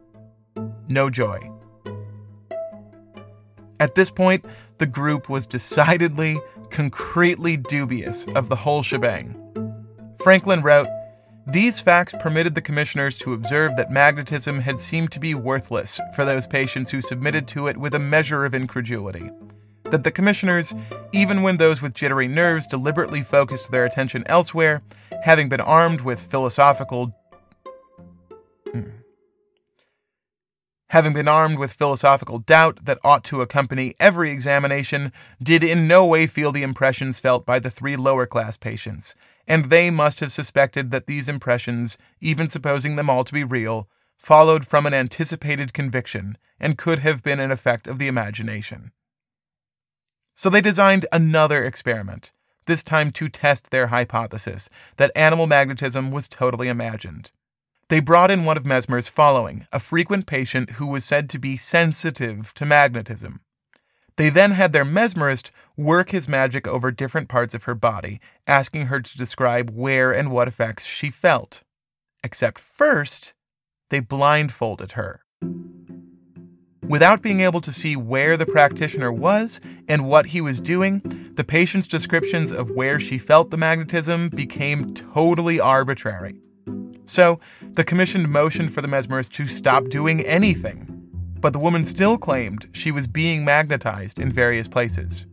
A: No joy. At this point, the group was decidedly, concretely dubious of the whole shebang. Franklin wrote, These facts permitted the commissioners to observe that magnetism had seemed to be worthless for those patients who submitted to it with a measure of incredulity. That the commissioners, even when those with jittery nerves deliberately focused their attention elsewhere, having been armed with philosophical hmm, having been armed with philosophical doubt that ought to accompany every examination, did in no way feel the impressions felt by the three lower class patients, and they must have suspected that these impressions, even supposing them all to be real, followed from an anticipated conviction and could have been an effect of the imagination. So they designed another experiment, this time to test their hypothesis that animal magnetism was totally imagined. They brought in one of Mesmer's following, a frequent patient who was said to be sensitive to magnetism. They then had their mesmerist work his magic over different parts of her body, asking her to describe where and what effects she felt. Except first, they blindfolded her. Without being able to see where the practitioner was and what he was doing, the patient's descriptions of where she felt the magnetism became totally arbitrary. So, the commission motioned for the mesmerist to stop doing anything. But the woman still claimed she was being magnetized in various places.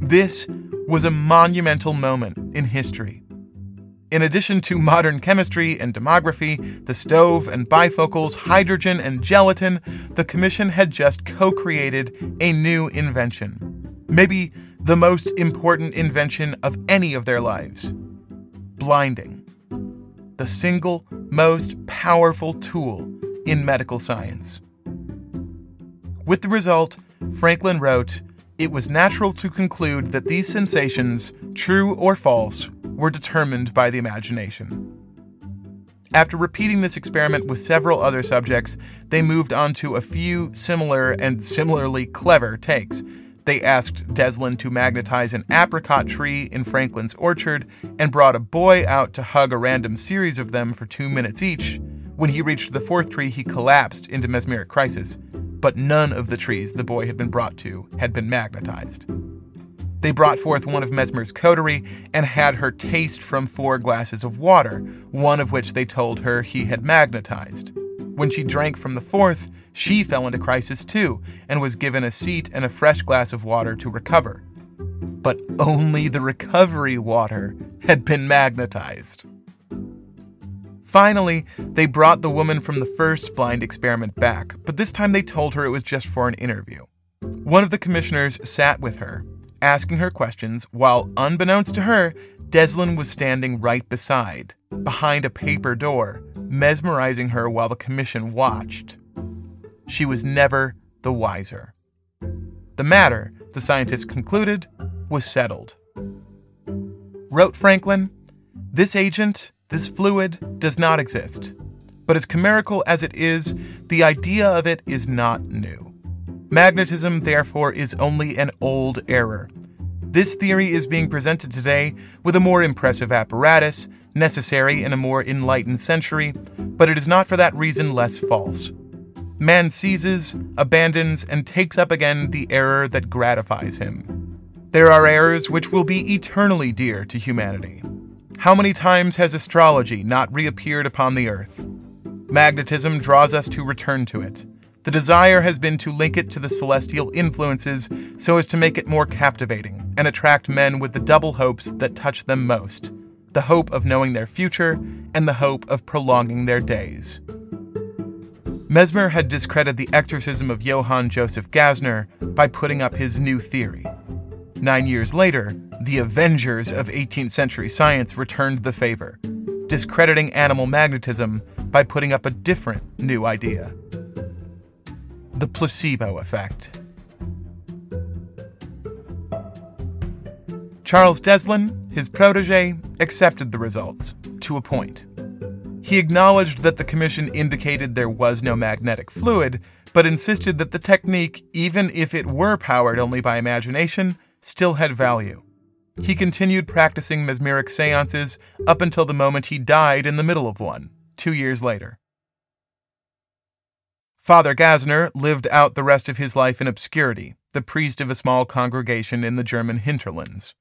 A: This was a monumental moment in history. In addition to modern chemistry and demography, the stove and bifocals, hydrogen and gelatin, the Commission had just co created a new invention. Maybe the most important invention of any of their lives blinding the single most powerful tool in medical science. With the result, Franklin wrote, It was natural to conclude that these sensations, true or false, were determined by the imagination. After repeating this experiment with several other subjects, they moved on to a few similar and similarly clever takes they asked Deslon to magnetize an apricot tree in Franklin's orchard and brought a boy out to hug a random series of them for two minutes each. When he reached the fourth tree, he collapsed into mesmeric crisis, but none of the trees the boy had been brought to had been magnetized. They brought forth one of Mesmer's coterie and had her taste from four glasses of water, one of which they told her he had magnetized. When she drank from the fourth, she fell into crisis too and was given a seat and a fresh glass of water to recover. But only the recovery water had been magnetized. Finally, they brought the woman from the first blind experiment back, but this time they told her it was just for an interview. One of the commissioners sat with her, asking her questions, while, unbeknownst to her, Deslon was standing right beside, behind a paper door, mesmerizing her while the commission watched. She was never the wiser. The matter, the scientists concluded, was settled. Wrote Franklin, This agent, this fluid, does not exist. But as chimerical as it is, the idea of it is not new. Magnetism, therefore, is only an old error. This theory is being presented today with a more impressive apparatus, necessary in a more enlightened century, but it is not for that reason less false. Man seizes, abandons, and takes up again the error that gratifies him. There are errors which will be eternally dear to humanity. How many times has astrology not reappeared upon the earth? Magnetism draws us to return to it. The desire has been to link it to the celestial influences so as to make it more captivating and attract men with the double hopes that touch them most the hope of knowing their future and the hope of prolonging their days. Mesmer had discredited the exorcism of Johann Joseph Gassner by putting up his new theory. Nine years later, the Avengers of 18th century science returned the favor, discrediting animal magnetism by putting up a different new idea the placebo effect. Charles Deslon, his protege, accepted the results, to a point. He acknowledged that the commission indicated there was no magnetic fluid, but insisted that the technique, even if it were powered only by imagination, still had value. He continued practicing mesmeric seances up until the moment he died in the middle of one, two years later. Father Gassner lived out the rest of his life in obscurity, the priest of a small congregation in the German hinterlands.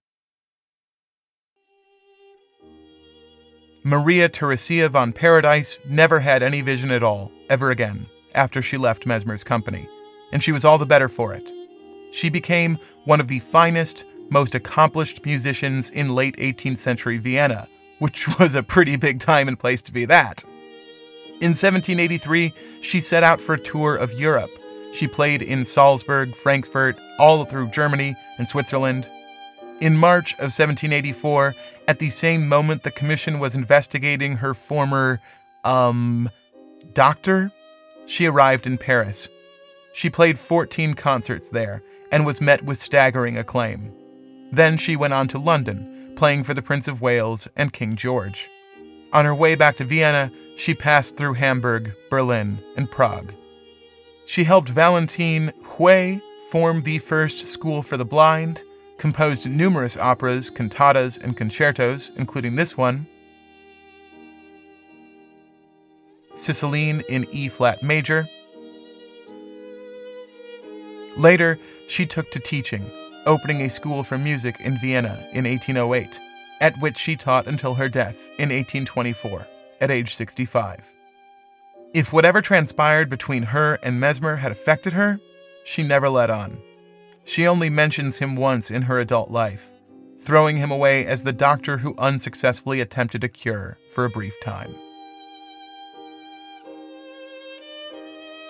A: Maria Theresia von Paradis never had any vision at all, ever again, after she left Mesmer's company, and she was all the better for it. She became one of the finest, most accomplished musicians in late 18th century Vienna, which was a pretty big time and place to be that. In 1783, she set out for a tour of Europe. She played in Salzburg, Frankfurt, all through Germany and Switzerland. In March of 1784, at the same moment the commission was investigating her former, um, doctor, she arrived in Paris. She played 14 concerts there and was met with staggering acclaim. Then she went on to London, playing for the Prince of Wales and King George. On her way back to Vienna, she passed through Hamburg, Berlin, and Prague. She helped Valentine Haüy form the first school for the blind composed numerous operas, cantatas, and concertos, including this one, Sicilienne in E flat major. Later, she took to teaching, opening a school for music in Vienna in 1808, at which she taught until her death in 1824, at age 65. If whatever transpired between her and Mesmer had affected her, she never let on. She only mentions him once in her adult life, throwing him away as the doctor who unsuccessfully attempted a cure for a brief time.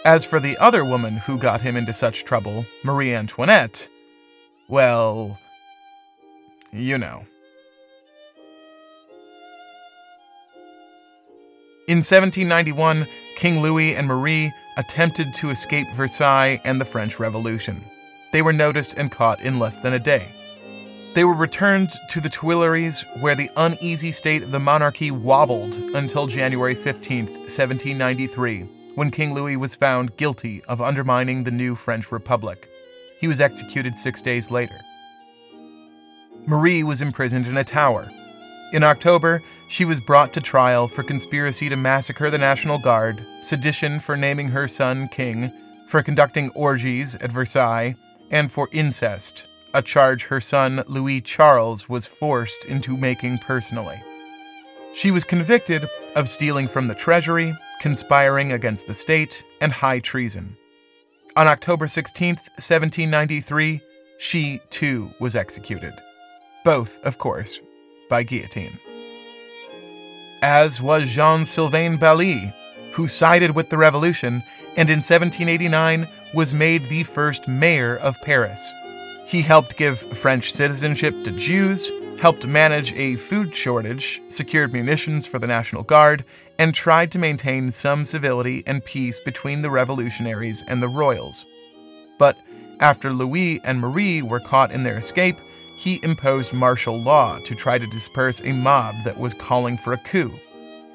A: As for the other woman who got him into such trouble, Marie Antoinette, well, you know. In 1791, King Louis and Marie attempted to escape Versailles and the French Revolution they were noticed and caught in less than a day. They were returned to the Tuileries, where the uneasy state of the monarchy wobbled until January 15, 1793, when King Louis was found guilty of undermining the new French Republic. He was executed six days later. Marie was imprisoned in a tower. In October, she was brought to trial for conspiracy to massacre the National Guard, sedition for naming her son king, for conducting orgies at Versailles, and for incest, a charge her son Louis Charles was forced into making personally. She was convicted of stealing from the treasury, conspiring against the state, and high treason. On October 16, 1793, she too was executed. Both, of course, by guillotine. As was Jean Sylvain Bailly, who sided with the revolution and in 1789 was made the first mayor of Paris. He helped give French citizenship to Jews, helped manage a food shortage, secured munitions for the National Guard, and tried to maintain some civility and peace between the revolutionaries and the royals. But after Louis and Marie were caught in their escape, he imposed martial law to try to disperse a mob that was calling for a coup.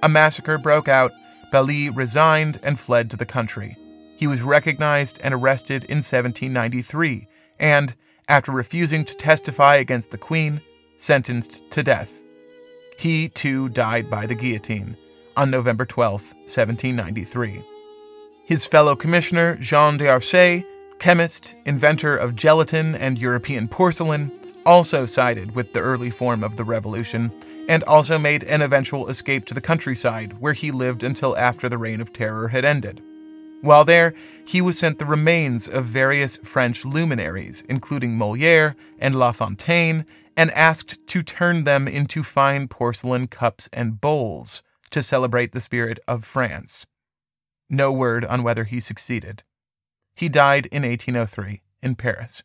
A: A massacre broke out, Bailly resigned and fled to the country. He was recognized and arrested in 1793, and, after refusing to testify against the Queen, sentenced to death. He, too, died by the guillotine on November 12, 1793. His fellow commissioner, Jean Darcet, chemist, inventor of gelatin and European porcelain, also sided with the early form of the revolution and also made an eventual escape to the countryside, where he lived until after the Reign of Terror had ended. While there, he was sent the remains of various French luminaries, including Moliere and La Fontaine, and asked to turn them into fine porcelain cups and bowls to celebrate the spirit of France. No word on whether he succeeded. He died in 1803 in Paris.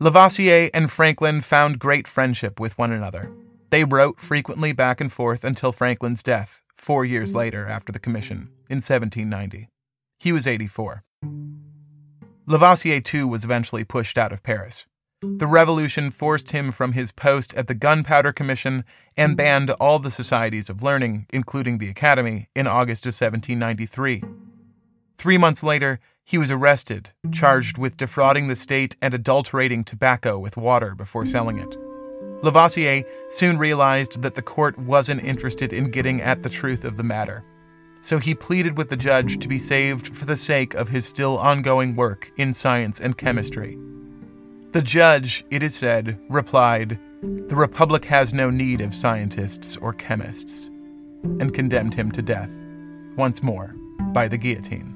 A: Lavoisier and Franklin found great friendship with one another. They wrote frequently back and forth until Franklin's death, four years later after the commission, in 1790. He was 84. Lavoisier, too, was eventually pushed out of Paris. The revolution forced him from his post at the Gunpowder Commission and banned all the societies of learning, including the Academy, in August of 1793. Three months later, he was arrested, charged with defrauding the state and adulterating tobacco with water before selling it. Lavoisier soon realized that the court wasn't interested in getting at the truth of the matter, so he pleaded with the judge to be saved for the sake of his still ongoing work in science and chemistry. The judge, it is said, replied, The Republic has no need of scientists or chemists, and condemned him to death, once more, by the guillotine.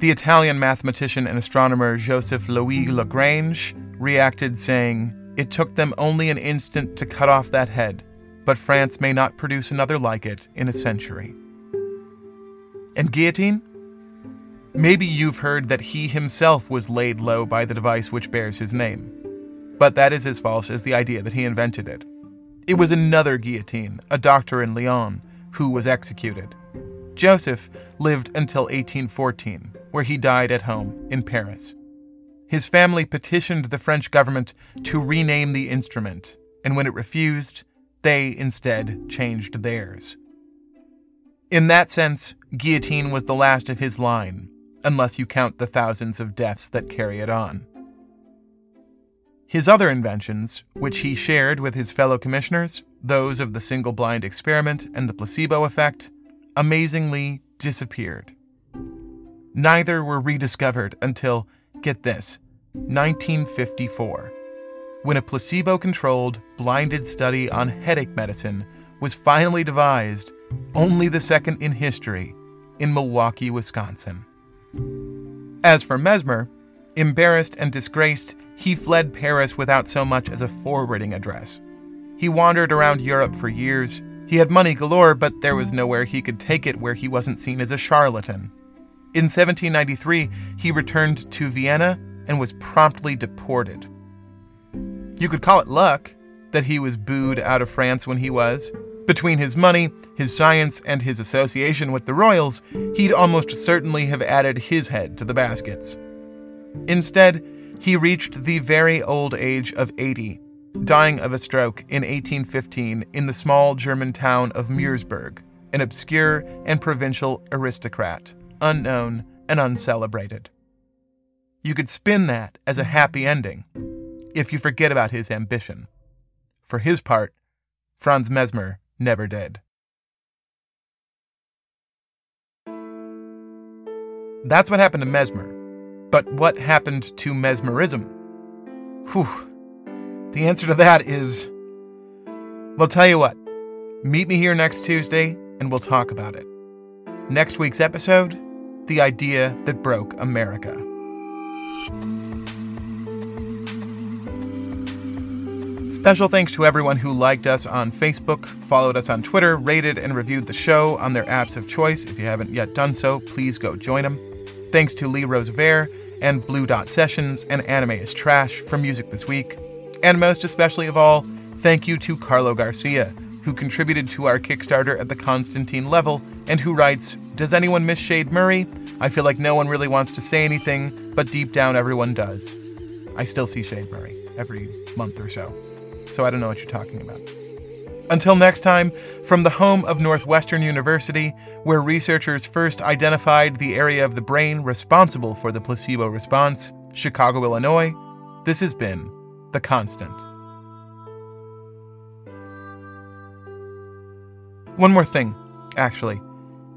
A: The Italian mathematician and astronomer Joseph Louis Lagrange reacted, saying, It took them only an instant to cut off that head, but France may not produce another like it in a century. And guillotine? Maybe you've heard that he himself was laid low by the device which bears his name. But that is as false as the idea that he invented it. It was another guillotine, a doctor in Lyon, who was executed. Joseph lived until 1814, where he died at home in Paris. His family petitioned the French government to rename the instrument, and when it refused, they instead changed theirs. In that sense, guillotine was the last of his line, unless you count the thousands of deaths that carry it on. His other inventions, which he shared with his fellow commissioners, those of the single blind experiment and the placebo effect, amazingly disappeared. Neither were rediscovered until, get this, 1954, when a placebo controlled, blinded study on headache medicine was finally devised, only the second in history, in Milwaukee, Wisconsin. As for Mesmer, embarrassed and disgraced, he fled Paris without so much as a forwarding address. He wandered around Europe for years. He had money galore, but there was nowhere he could take it where he wasn't seen as a charlatan. In 1793, he returned to Vienna and was promptly deported. You could call it luck that he was booed out of France when he was, between his money, his science, and his association with the royals, he'd almost certainly have added his head to the baskets. Instead, he reached the very old age of 80, dying of a stroke in 1815 in the small German town of Meersburg, an obscure and provincial aristocrat, unknown and uncelebrated. You could spin that as a happy ending if you forget about his ambition. For his part, Franz Mesmer never did. That's what happened to Mesmer. But what happened to mesmerism? Whew. The answer to that is well, tell you what, meet me here next Tuesday and we'll talk about it. Next week's episode The Idea That Broke America. Special thanks to everyone who liked us on Facebook, followed us on Twitter, rated and reviewed the show on their apps of choice. If you haven't yet done so, please go join them. Thanks to Lee Rosevere and Blue Dot Sessions and Anime is Trash for music this week. And most especially of all, thank you to Carlo Garcia, who contributed to our Kickstarter at the Constantine level and who writes Does anyone miss Shade Murray? I feel like no one really wants to say anything, but deep down everyone does. I still see Shade Murray every month or so so I don't know what you're talking about. Until next time, from the home of Northwestern University, where researchers first identified the area of the brain responsible for the placebo response, Chicago, Illinois, this has been The Constant. One more thing, actually.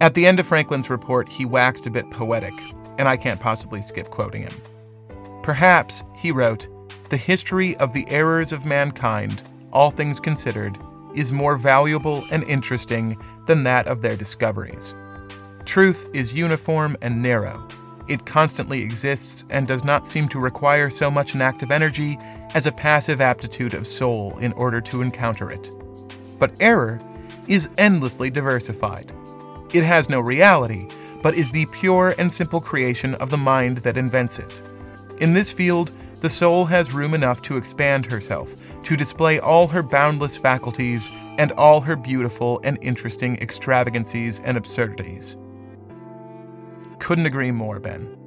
A: At the end of Franklin's report, he waxed a bit poetic, and I can't possibly skip quoting him. Perhaps, he wrote, the history of the errors of mankind all things considered, is more valuable and interesting than that of their discoveries. Truth is uniform and narrow. It constantly exists and does not seem to require so much an active energy as a passive aptitude of soul in order to encounter it. But error is endlessly diversified. It has no reality, but is the pure and simple creation of the mind that invents it. In this field, the soul has room enough to expand herself, to display all her boundless faculties and all her beautiful and interesting extravagancies and absurdities. Couldn't agree more, Ben.